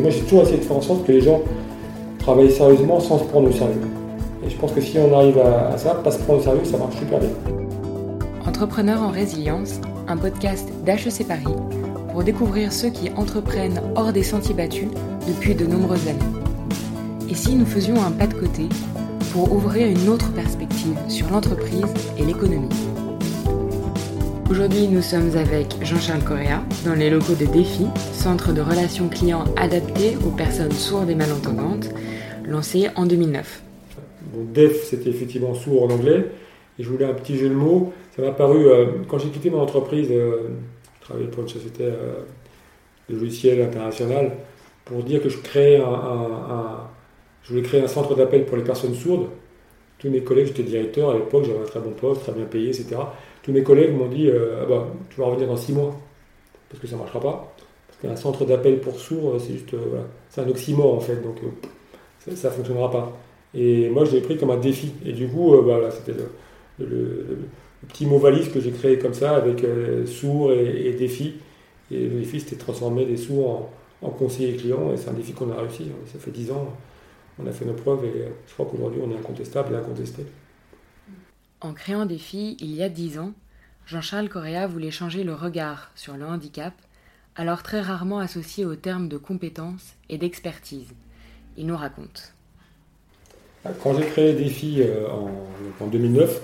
moi, j'ai toujours essayé de faire en sorte que les gens travaillent sérieusement sans se prendre au sérieux. Et je pense que si on arrive à, ça, pas se prendre au sérieux, ça marche super bien. Entrepreneurs en résilience, un podcast d'HEC Paris pour découvrir ceux qui entreprennent hors des sentiers battus depuis de nombreuses années. Et si nous faisions un pas de côté pour ouvrir une autre perspective sur l'entreprise et l'économie? Aujourd'hui, nous sommes avec Jean-Charles Correa dans les locaux de Défi, centre de relations clients adapté aux personnes sourdes et malentendantes, lancé en 2009. DEF, c'était effectivement sourd en anglais, et je voulais un petit jeu de mots. Ça m'a paru, euh, quand j'ai quitté mon entreprise, euh, je travaillais pour une société euh, de logiciels international, pour dire que je un, je voulais créer un centre d'appel pour les personnes sourdes. Tous mes collègues, j'étais directeur à l'époque, j'avais un très bon poste, très bien payé, etc tous mes collègues m'ont dit euh, ah bah, Tu vas revenir dans six mois, parce que ça ne marchera pas. Parce qu'un centre d'appel pour sourds, c'est juste. Euh, c'est un oxymore en fait, donc euh, ça ne fonctionnera pas. Et moi, je l'ai pris comme un défi. Et du coup, voilà, c'était le, petit mot valise que j'ai créé comme ça, avec sourds et, défi. Et le défi, c'était de transformer des sourds en, conseillers clients, et c'est un défi qu'on a réussi. Ça fait dix ans, on a fait nos preuves, et je crois qu'aujourd'hui, on est incontestable et incontesté. En créant des filles il y a dix ans, Jean-Charles Correa voulait changer le regard sur le handicap, alors très rarement associé aux termes de compétence et d'expertise. Il nous raconte. Quand j'ai créé des filles euh, en, 2009,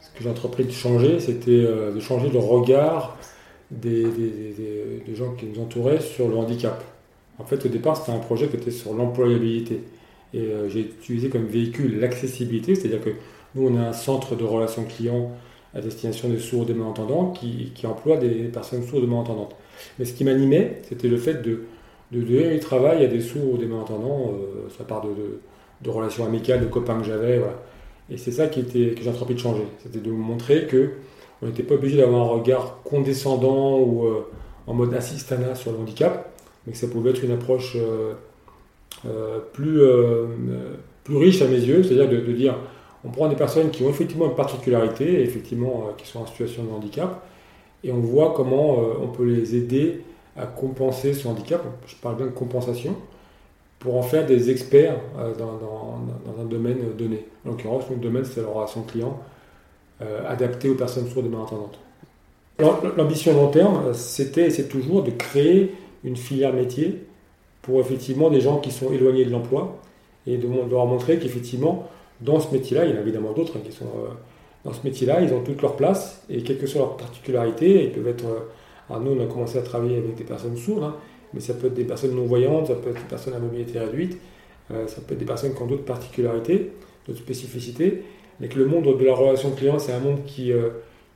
ce que j'ai entrepris de changer, c'était euh, de changer le regard des, gens qui nous entouraient sur le handicap. En fait, au départ, c'était un projet qui était sur l'employabilité. Et euh, j'ai utilisé comme véhicule l'accessibilité, c'est-à-dire que nous, on a un centre de relations clients à destination des sourds et des malentendants qui, emploie des personnes sourdes et malentendantes. Mais ce qui m'animait, c'était le fait de, de donner du travail à des sourds ou des malentendants, euh, ça part de, relations amicales, de copains que j'avais. Voilà. Et c'est ça qui était, que j'ai entrepris de changer. C'était de montrer que on n'était pas obligé d'avoir un regard condescendant ou euh, en mode assistanat sur le handicap, mais que ça pouvait être une approche euh, plus, plus riche à mes yeux, c'est-à-dire de dire on prend des personnes qui ont effectivement une particularité, effectivement, euh, qui sont en situation de handicap, et on voit comment euh, on peut les aider à compenser ce handicap. Je parle bien de compensation, pour en faire des experts euh, dans, un domaine donné. En l'occurrence, notre domaine, c'est la relation client adaptée aux personnes sourdes et malentendantes. L'ambition long terme, c'était et c'est toujours de créer une filière métier pour effectivement des gens qui sont éloignés de l'emploi et de leur montrer qu'effectivement, dans ce métier-là, il y en a évidemment d'autres hein, qui sont euh, dans ce métier-là, ils ont toute leur place et quelles que soient leurs particularités, ils peuvent être. Euh, alors nous, on a commencé à travailler avec des personnes sourdes, hein, mais ça peut être des personnes non-voyantes, ça peut être des personnes à mobilité réduite, euh, ça peut être des personnes qui ont d'autres particularités, d'autres spécificités, mais que le monde de la relation client, c'est un monde qui,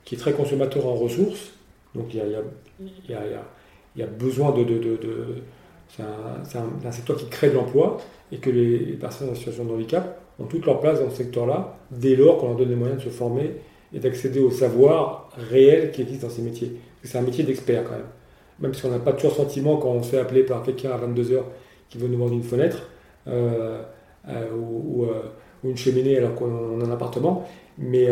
qui est très consommateur en ressources, donc il y a, y a, y a besoin de, c'est un, secteur qui crée de l'emploi et que les, personnes en situation de handicap ont toute leur place dans ce secteur-là, dès lors qu'on leur donne les moyens de se former et d'accéder au savoir réel qui existe dans ces métiers. C'est un métier d'expert quand même. Même si on n'a pas toujours le sentiment quand on se fait appeler par quelqu'un à 22h qui veut nous vendre une fenêtre euh, euh, euh, ou, une cheminée alors qu'on a un appartement. Mais,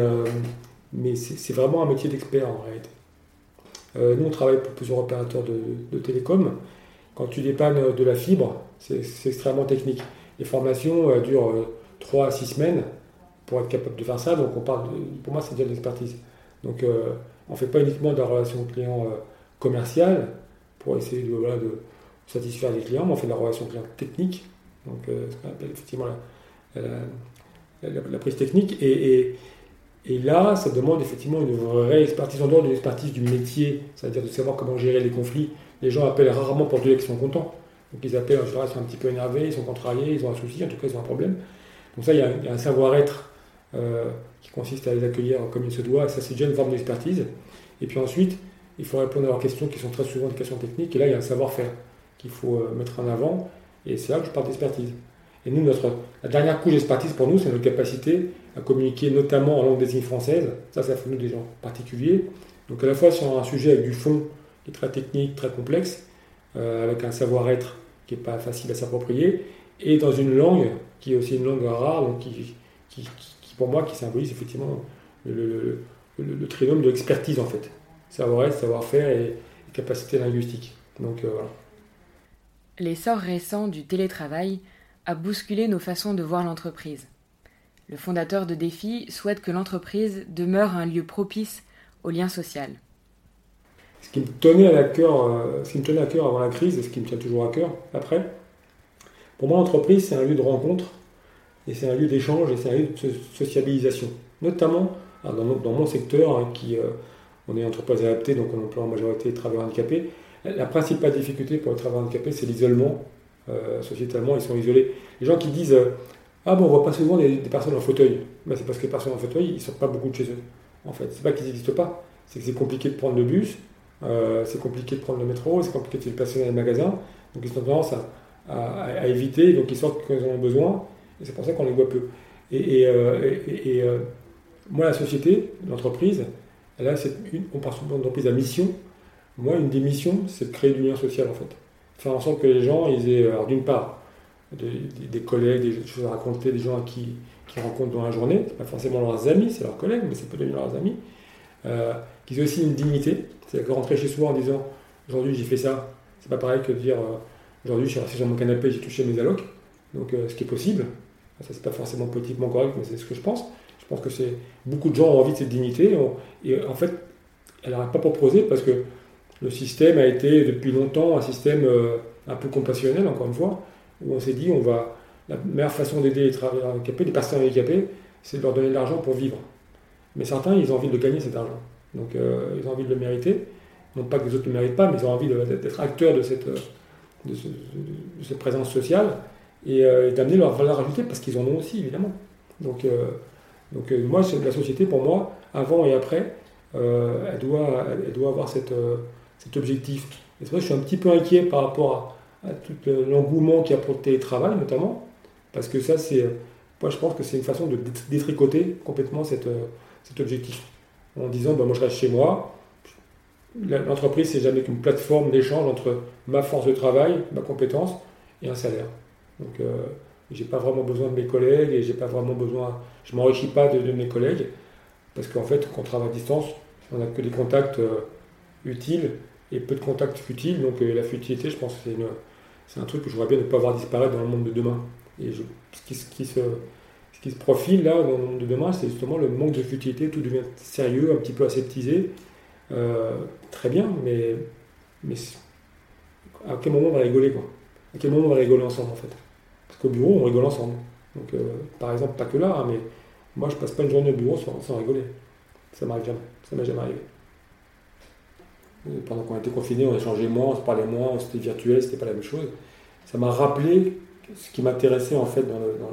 mais c'est vraiment un métier d'expert en réalité. nous, on travaille pour plusieurs opérateurs de, de télécom. Quand tu dépannes de la fibre, c'est extrêmement technique. Les formations durent 3 à 6 semaines pour être capable de faire ça. Donc on parle pour moi c'est de l'expertise. Donc euh, on ne fait pas uniquement de la relation client euh, commerciale pour essayer de, de, satisfaire les clients, mais on fait de la relation client technique, donc euh, ce qu'on appelle effectivement la, prise technique. Et, là, ça demande effectivement une vraie expertise en dehors de l'expertise du métier, c'est-à-dire de savoir comment gérer les conflits. Les gens appellent rarement pour dire qu'ils sont contents. Donc ils appellent en général, ils sont un petit peu énervés, ils sont contrariés, ils ont un souci, en tout cas ils ont un problème. Donc ça, il y a, un savoir-être euh, qui consiste à les accueillir comme il se doit, ça c'est déjà une forme d'expertise. Et puis ensuite, il faut répondre à leurs questions qui sont très souvent des questions techniques, et là il y a un savoir-faire qu'il faut euh, mettre en avant, et c'est là que je parle d'expertise. Et nous, notre, la dernière couche d'expertise pour nous, c'est notre capacité à communiquer notamment en langue des signes française. Ça, ça fait nous des gens particuliers. Donc à la fois sur un sujet avec du fond qui est très technique, très complexe, euh, avec un savoir-être qui n'est pas facile à s'approprier, et dans une langue qui est aussi une langue rare, donc qui, pour moi, qui symbolise effectivement le, le, trinôme de l'expertise en fait. Savoir-être, savoir-faire et, capacité linguistique. Donc euh, voilà. L'essor récent du télétravail a bousculé nos façons de voir l'entreprise. Le fondateur de Défi souhaite que l'entreprise demeure un lieu propice au lien social. Ce qui me tenait à cœur, euh, ce qui me tenait à cœur avant la crise et ce qui me tient toujours à cœur après, pour moi l'entreprise c'est un lieu de rencontre et c'est un lieu d'échange et c'est un lieu de sociabilisation. Notamment dans, mon, secteur, hein, qui, euh, on est entreprise adaptée, donc on emploie en majorité des travailleurs handicapés. La principale difficulté pour les travailleurs handicapés, c'est l'isolement. Euh, sociétalement, ils sont isolés. Les gens qui disent Ah bon, on voit pas souvent des, personnes en fauteuil. Ben, c'est parce que les personnes en fauteuil, ils ne sortent pas beaucoup de chez eux. En fait, c'est pas qu'ils n'existent pas, c'est que c'est compliqué de prendre le bus, euh, c'est compliqué de prendre le métro, c'est compliqué de se déplacer dans les magasins. Donc ils ont tendance à, éviter, donc ils sortent quand ils en ont besoin, et c'est pour ça qu'on les voit peu. Et, euh, euh, moi, la société, l'entreprise, là, une, on parle souvent d'entreprise à mission. Moi, une des missions, c'est de créer du lien social en fait. Faire en sorte que les gens, ils aient, d'une part, des, collègues, des choses à raconter, des gens qui, qui rencontrent dans la journée, pas forcément leurs amis, c'est leurs collègues, mais c'est peut devenir leurs amis, euh, qu'ils aient aussi une dignité, c'est-à-dire que rentrer chez soi en disant aujourd'hui j'ai fait ça, c'est pas pareil que de dire euh, aujourd'hui je suis resté sur mon canapé, j'ai touché mes allocs, donc euh, ce qui est possible, ça c'est pas forcément politiquement correct, mais c'est ce que je pense. Je pense que c'est beaucoup de gens ont envie de cette dignité, et en fait, elle n'arrête pas proposer parce que le système a été depuis longtemps un système un peu compassionnel, encore une fois, où on s'est dit on va la meilleure façon d'aider les travailleurs handicapés, les personnes handicapées, c'est de leur donner de l'argent pour vivre. Mais certains, ils ont envie de gagner cet argent. Donc euh, ils ont envie de le mériter. Non pas que les autres ne le méritent pas, mais ils ont envie d'être acteurs de cette, de, cette présence sociale euh, et, d'amener leur valeur ajoutée parce qu'ils en ont aussi, évidemment. Donc, euh, donc moi, la société, pour moi, avant et après, elle, doit, elle doit avoir cette, cet objectif. Et c'est vrai que je suis un petit peu inquiet par rapport à, à tout l'engouement qu'il y a pour le télétravail, notamment. Parce que ça, c'est. Moi, je pense que c'est une façon de détricoter complètement cette, euh, cet objectif. En disant, ben, moi, je reste chez moi. L'entreprise, c'est jamais qu'une plateforme d'échange entre ma force de travail, ma compétence et un salaire. Donc, euh, j'ai pas vraiment besoin de mes collègues et j'ai pas vraiment besoin. Je m'enrichis pas de, mes collègues parce qu'en fait, quand on travaille à distance, on n'a que des contacts euh, utiles et peu de contacts futiles. Donc, euh, la futilité, je pense que c'est un truc que je voudrais bien ne pas voir disparaître dans le monde de demain. Et ce, qui, se, profile là dans le monde de demain, c'est justement le manque de futilité, tout devient sérieux, un petit peu aseptisé. Euh, très bien, mais, mais à quel moment on va rigoler quoi? À quel moment on va rigoler ensemble en fait? Parce qu'au bureau, on rigole ensemble. Donc, euh, par exemple, pas que là, hein, mais moi je passe pas une journée au bureau sans, rigoler. Ça m'arrive jamais. Ça m'est jamais arrivé. Pendant qu'on était confinés, on échangeait moins, on se parlait moins, c'était virtuel, c'était pas la même chose. Ça m'a rappelé ce qui m'intéressait en fait dans, dans,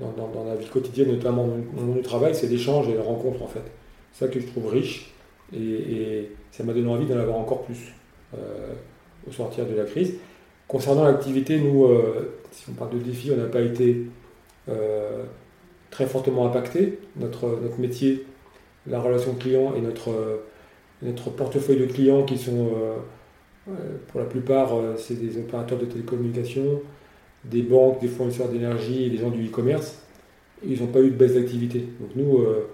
la vie quotidienne, notamment dans le du travail, c'est l'échange et la rencontre en fait. C'est ça que je trouve riche et, ça m'a donné envie d'en avoir encore plus euh, au sortir de la crise. Concernant l'activité, nous, euh, si on parle de défis, on n'a pas été euh, très fortement impacté. Notre, notre métier, la relation client et notre, notre portefeuille de clients qui sont, pour la plupart, c'est des opérateurs de télécommunications, des banques, des fournisseurs d'énergie des gens du e-commerce, ils n'ont pas eu de baisse d'activité. Donc nous, euh,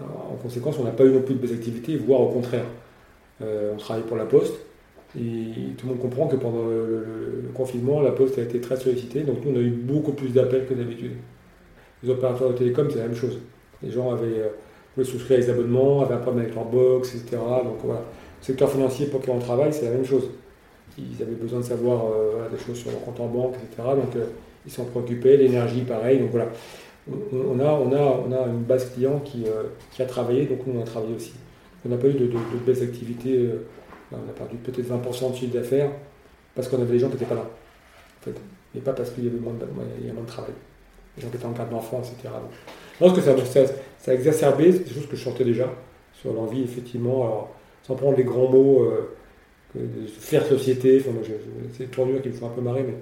en conséquence, on n'a pas eu non plus de baisse d'activité, voire au contraire. Euh, on travaille pour la Poste et tout le monde comprend que pendant le, confinement, la Poste a été très sollicitée, donc nous, on a eu beaucoup plus d'appels que d'habitude. Les opérateurs de télécom, c'est la même chose. Les gens avaient, euh, souscrire à des abonnements, avaient un problème avec leur box, etc. Donc voilà. Le secteur financier pour lequel on travaille, c'est la même chose ils avaient besoin de savoir euh, des choses sur leur compte en banque, etc. Donc euh, ils sont préoccupés, l'énergie pareil. Donc voilà, on, a, on, a, on a une base client qui, euh, qui a travaillé, donc nous on a travaillé aussi. On n'a pas eu de, baisse d'activité, on a perdu peut-être 20% de chiffre d'affaires parce qu'on avait des gens qui n'étaient pas là. En fait. Et pas parce qu'il y avait moins de, de travail. Les gens qui étaient en garde d'enfants, etc. Donc, je pense que ça, ça, ça, a exacerbé, c'est des choses que je sentais déjà, sur l'envie, effectivement, alors, sans prendre les grands mots faire société, c'est tournure qui me font un peu marrer, mais,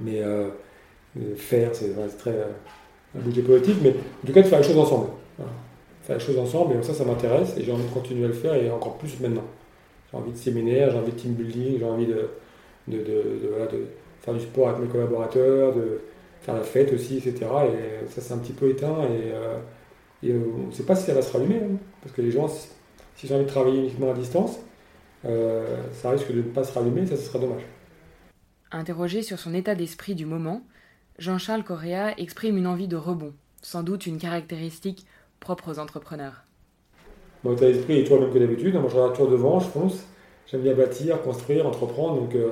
mais euh, faire, c'est très euh, un budget politique, mais en tout cas de faire les choses ensemble. Faire les choses ensemble, et ça, ça m'intéresse, et j'ai envie de continuer à le faire, et encore plus maintenant. J'ai envie de séminaire, j'ai envie de team building, j'ai envie de, faire du sport avec mes collaborateurs, de faire la fête aussi, etc. Et ça, c'est un petit peu éteint, et, euh, on ne sait pas si ça va se rallumer, hein, parce que les gens, si j'ai envie de travailler uniquement à distance, euh, ça risque de ne pas se rallumer, ça, ce sera dommage. Interrogé sur son état d'esprit du moment, Jean-Charles Correa exprime une envie de rebond, sans doute une caractéristique propre aux entrepreneurs. Mon état d'esprit est toujours le même que d'habitude. Moi, je regarde toujours devant, je fonce. J'aime bien bâtir, construire, entreprendre. Donc, euh,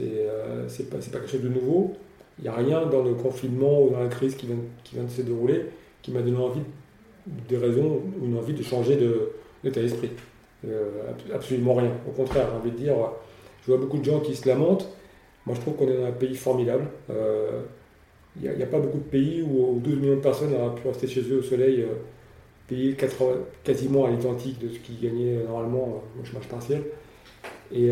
euh, c'est pas, pas quelque chose de nouveau. Il n'y a rien dans le confinement ou dans la crise qui vient, qui vient de se dérouler qui m'a donné envie, des raisons ou une envie de changer d'état d'esprit. Euh, absolument rien. Au contraire, j'ai envie de dire, je vois beaucoup de gens qui se lamentent. Moi, je trouve qu'on est dans un pays formidable. Euh, il n'y a, pas beaucoup de pays où 12 millions de personnes auraient pu rester chez eux au soleil, euh, payer quasiment à l'identique de ce qu'ils gagnaient normalement au chômage partiel, et,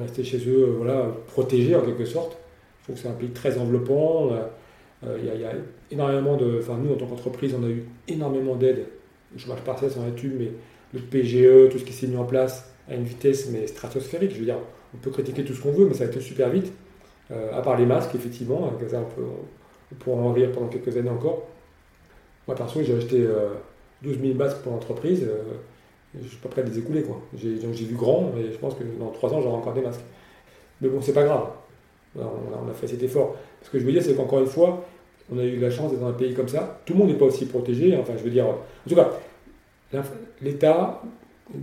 rester chez eux, voilà, protégés en quelque sorte. Je trouve que c'est un pays très enveloppant. Il y, a énormément de. Enfin, nous, en tant qu'entreprise, on a eu énormément d'aide. Le chômage partiel, c'est un tube, mais le PGE, tout ce qui s'est mis en place à une vitesse mais stratosphérique. Je veux dire, on peut critiquer tout ce qu'on veut, mais ça a été super vite. Euh, à part les masques, effectivement, hein, ça, on, pourra en rire pendant quelques années encore. Moi, perso, j'ai acheté 12 euh, 000 masques pour l'entreprise. Euh, je ne suis pas prêt à les écouler. J'ai, vu grand, et je pense que dans 3 ans, j'aurai encore des masques. Mais bon, c'est pas grave. On a, on a, fait cet effort. Ce que je veux dire, c'est qu'encore une fois, on a eu la chance d'être dans un pays comme ça. Tout le monde n'est pas aussi protégé. Enfin, je veux dire, en tout cas, l'État,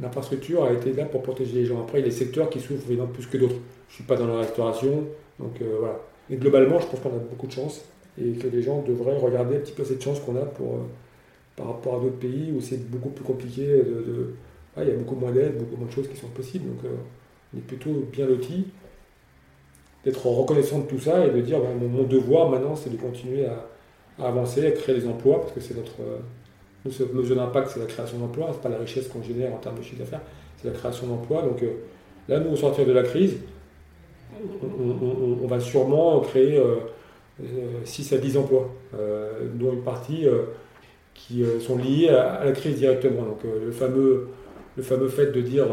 l'infrastructure a été là pour protéger les gens. Après, il y a des secteurs qui souffrent évidemment plus que d'autres. Je ne suis pas dans la restauration, donc euh, voilà. Mais globalement, je pense qu'on a beaucoup de chance et que les gens devraient regarder un petit peu cette chance qu'on a pour, euh, par rapport à d'autres pays où c'est beaucoup plus compliqué. De, il y a beaucoup moins d'aide, beaucoup moins de choses qui sont possibles. Donc, euh, on est plutôt bien lotis d'être reconnaissant de tout ça et de dire mon, devoir maintenant, c'est de continuer à, avancer, à créer des emplois parce que c'est notre notre mesure d'impact, c'est la création d'emplois, c'est pas la richesse qu'on génère en termes de chiffre d'affaires, c'est la création d'emplois. Donc euh, là, nous, au sortir de la crise, on, va sûrement créer 6 euh, à 10 emplois, euh, dont une partie qui sont liés à, la crise directement. Donc le, fameux, le fameux fait de dire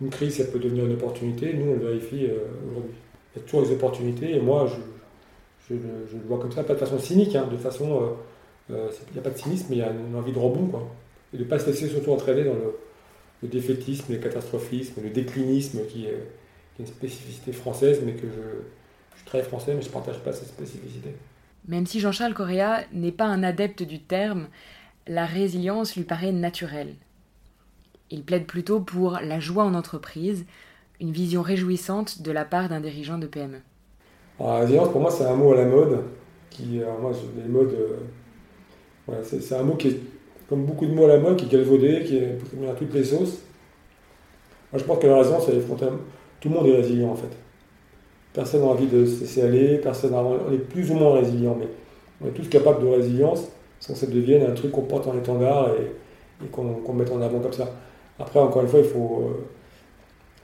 une crise, ça peut devenir une opportunité, nous, on le vérifie aujourd'hui. Il y a toujours des opportunités, et moi, je, le vois comme ça, pas de façon cynique, hein, de façon il euh, n'y a pas de cynisme, mais il y a une envie de rebond, quoi. Et de ne pas se laisser surtout entraîner dans le, défaitisme, le catastrophisme, le déclinisme qui est, une spécificité française, mais que je, suis très français, mais je ne partage pas cette spécificité. Même si Jean-Charles Correa n'est pas un adepte du terme, la résilience lui paraît naturelle. Il plaide plutôt pour la joie en entreprise, une vision réjouissante de la part d'un dirigeant de PME. la résilience, pour moi, c'est un mot à la mode, qui, moi, les modes, c'est un mot qui est, comme beaucoup de mots à la mode, qui est galvaudé, qui est à toutes les sauces. Moi, je pense que la raison, c'est tout le monde est résilient en fait. Personne n'a envie de se laisser aller, personne on est plus ou moins résilient, mais on est tous capables de résilience sans que ça devienne un truc qu'on porte en étendard et, qu'on mette en avant comme ça. Après, encore une fois, il faut,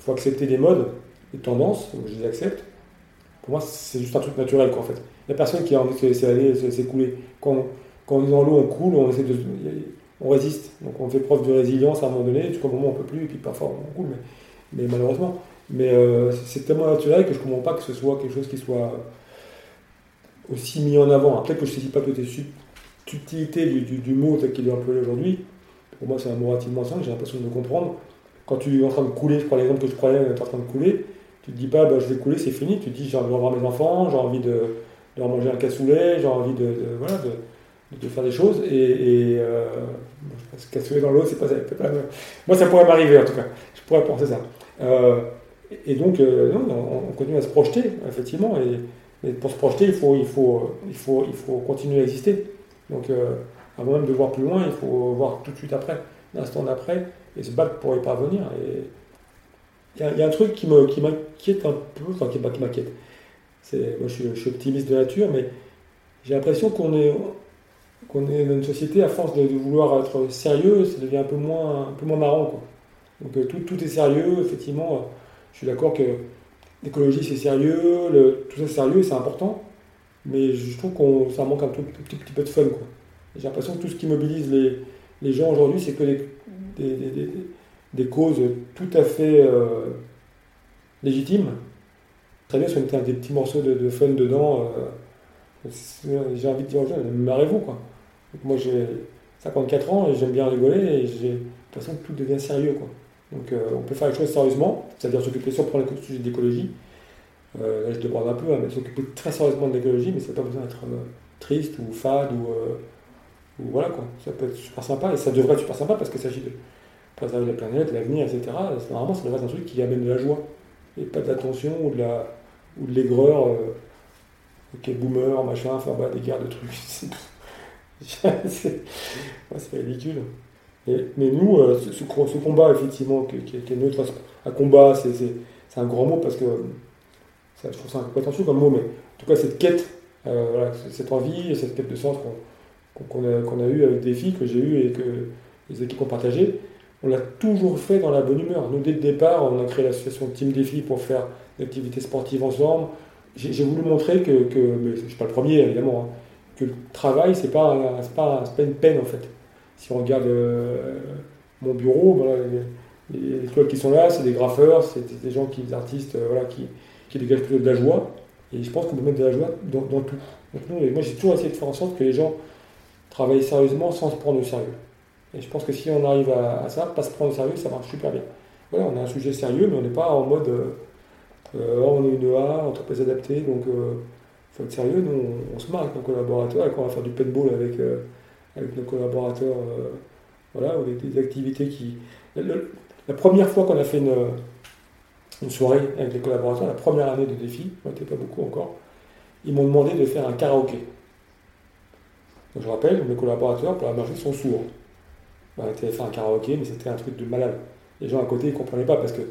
euh, accepter les modes, les tendances, je les accepte. Pour moi, c'est juste un truc naturel, quoi, en fait. Il n'y a personne qui a envie de se laisser aller, de se laisser couler. Quand on est dans l'eau, on coule, on essaie de, on résiste. Donc on fait preuve de résilience à un moment donné, jusqu'au moment où on peut plus, et puis parfois on coule, mais, malheureusement. Mais euh, c'est tellement naturel que je ne comprends pas que ce soit quelque chose qui soit aussi mis en avant. Peut-être que je ne saisis pas toutes les subtilités du, mot tel qu'il est employé aujourd'hui. Pour moi, c'est un mot relativement simple, j'ai l'impression de le comprendre. Quand tu es en train de couler, je prends l'exemple que je prenais, tu es en train de couler, tu te dis pas, bah, je vais couler, c'est fini. Tu te dis, j'ai envie de revoir mes enfants, j'ai envie de, de manger un cassoulet, j'ai envie de, voilà, de, de faire des choses. Et, et euh, se casser dans l'eau, c'est pas, pas, Moi, ça pourrait m'arriver en tout cas. Je pourrais penser ça. Euh, et donc, euh, on, continue à se projeter, effectivement. Et, pour se projeter, il faut, il faut, il faut, il faut continuer à exister. Donc, euh, avant même de voir plus loin, il faut voir tout de suite après, l'instant d'après, et se battre pour y parvenir. Et il y, a un truc qui m'inquiète un peu, enfin qui, qui m'inquiète. Moi, je je suis, optimiste de nature, mais j'ai l'impression qu'on est, qu'on est dans une société, à force de, vouloir être sérieux, ça devient un peu moins, un peu moins marrant. Quoi. Donc euh, tout, tout, est sérieux, effectivement. Euh, je suis d'accord que l'écologie c'est sérieux, tout ça c'est sérieux, c'est important, mais je trouve qu'on ça manque un tout, petit, peu de fun. J'ai l'impression que tout ce qui mobilise les, les gens aujourd'hui, c'est que des, des, des, causes tout à fait euh, légitimes. Très bien, si on mettait des petits morceaux de, fun dedans, j'ai envie de dire aux gens, marrez-vous quoi moi j'ai 54 ans et j'aime bien rigoler et j'ai l'impression que tout devient sérieux. Quoi. Donc euh, on peut faire les choses sérieusement, c'est-à-dire s'occuper sur le sujet d'écologie, là je déborde un peu, hein, mais s'occuper très sérieusement de l'écologie, mais ça n'a pas besoin d'être triste ou fade ou, voilà quoi. Ça peut être super sympa et ça devrait être super sympa parce qu'il s'agit de préserver la planète, l'avenir, etc. Normalement, ça devrait être un truc qui amène de la joie et pas de la tension ou de la ou de l'aigreur. ok, boomer, machin, enfin bah, des guerres de trucs. c'est ridicule. mais nous, euh, ce, combat, effectivement, qui, est neutre, un combat, c'est un grand mot parce que ça, je trouve ça un peu prétentieux comme mot, mais en tout cas, cette quête, euh, cette envie, cette quête de sens qu'on a, a eu avec des filles, que j'ai eu et que les équipes ont partagé, on l'a toujours fait dans la bonne humeur. Nous, dès le départ, on a créé l'association Team Défi pour faire des activités sportives ensemble. J'ai voulu montrer que, je ne suis pas le premier évidemment, hein, le travail, c'est pas, pas, pas, une peine en fait. Si on regarde euh, mon bureau, les, les, qui sont là, c'est des graffeurs, c'est des gens qui, des artistes, euh, voilà, qui, qui dégagent plutôt de la joie. Et je pense qu'on peut mettre de la joie dans, tout. moi, j'ai toujours essayé de faire en sorte que les gens travaillent sérieusement sans se prendre au sérieux. Et je pense que si on arrive à, ça, pas se prendre au sérieux, ça marche super bien. Voilà, on a un sujet sérieux, mais on n'est pas en mode euh, on est une A, entreprise adaptée, donc faut être sérieux, nous on, se marre avec nos collaborateurs, et quand on va faire du paintball avec, euh, avec nos collaborateurs, euh, voilà, ou des, activités qui. la première fois qu'on a fait une, une, soirée avec les collaborateurs, la première année de défi, on n'était pas beaucoup encore, ils m'ont demandé de faire un karaoké. Donc je rappelle, mes collaborateurs, pour la majorité, sont sourds. On a été faire un karaoké, mais c'était un truc de malade. Les gens à côté, ils ne comprenaient pas parce que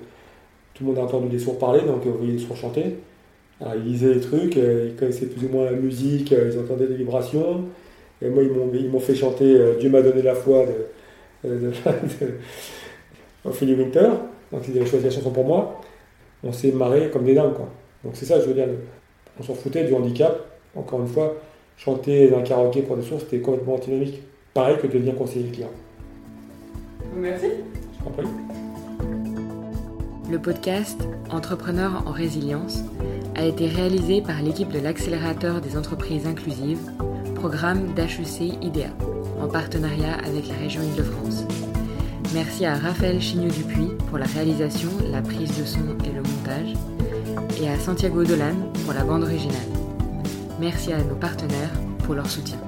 tout le monde a entendu des sourds parler, donc vous voyez les sourds chanter. Alors, ils lisaient les trucs, euh, ils connaissaient plus ou moins la musique, euh, ils entendaient des vibrations. Et moi, ils m'ont fait chanter euh, Dieu m'a donné la foi de, de, Ophélie Winter. Donc, ils avaient choisi la chanson pour moi. On s'est marré comme des dingues, quoi. Donc, c'est ça, je veux dire. On s'en foutait du handicap. Encore une fois, chanter dans un karaoké pour des sources, c'était complètement antinomique. Pareil que de devenir conseiller client. Merci. Je t'en prie. Le podcast Entrepreneurs en résilience a été réalisé par l'équipe de l'accélérateur des entreprises inclusives, programme d'HEC IDEA, en partenariat avec la région Île-de-France. Merci à Raphaël Chignot-Dupuis pour la réalisation, la prise de son et le montage, et à Santiago Dolan pour la bande originale. Merci à nos partenaires pour leur soutien.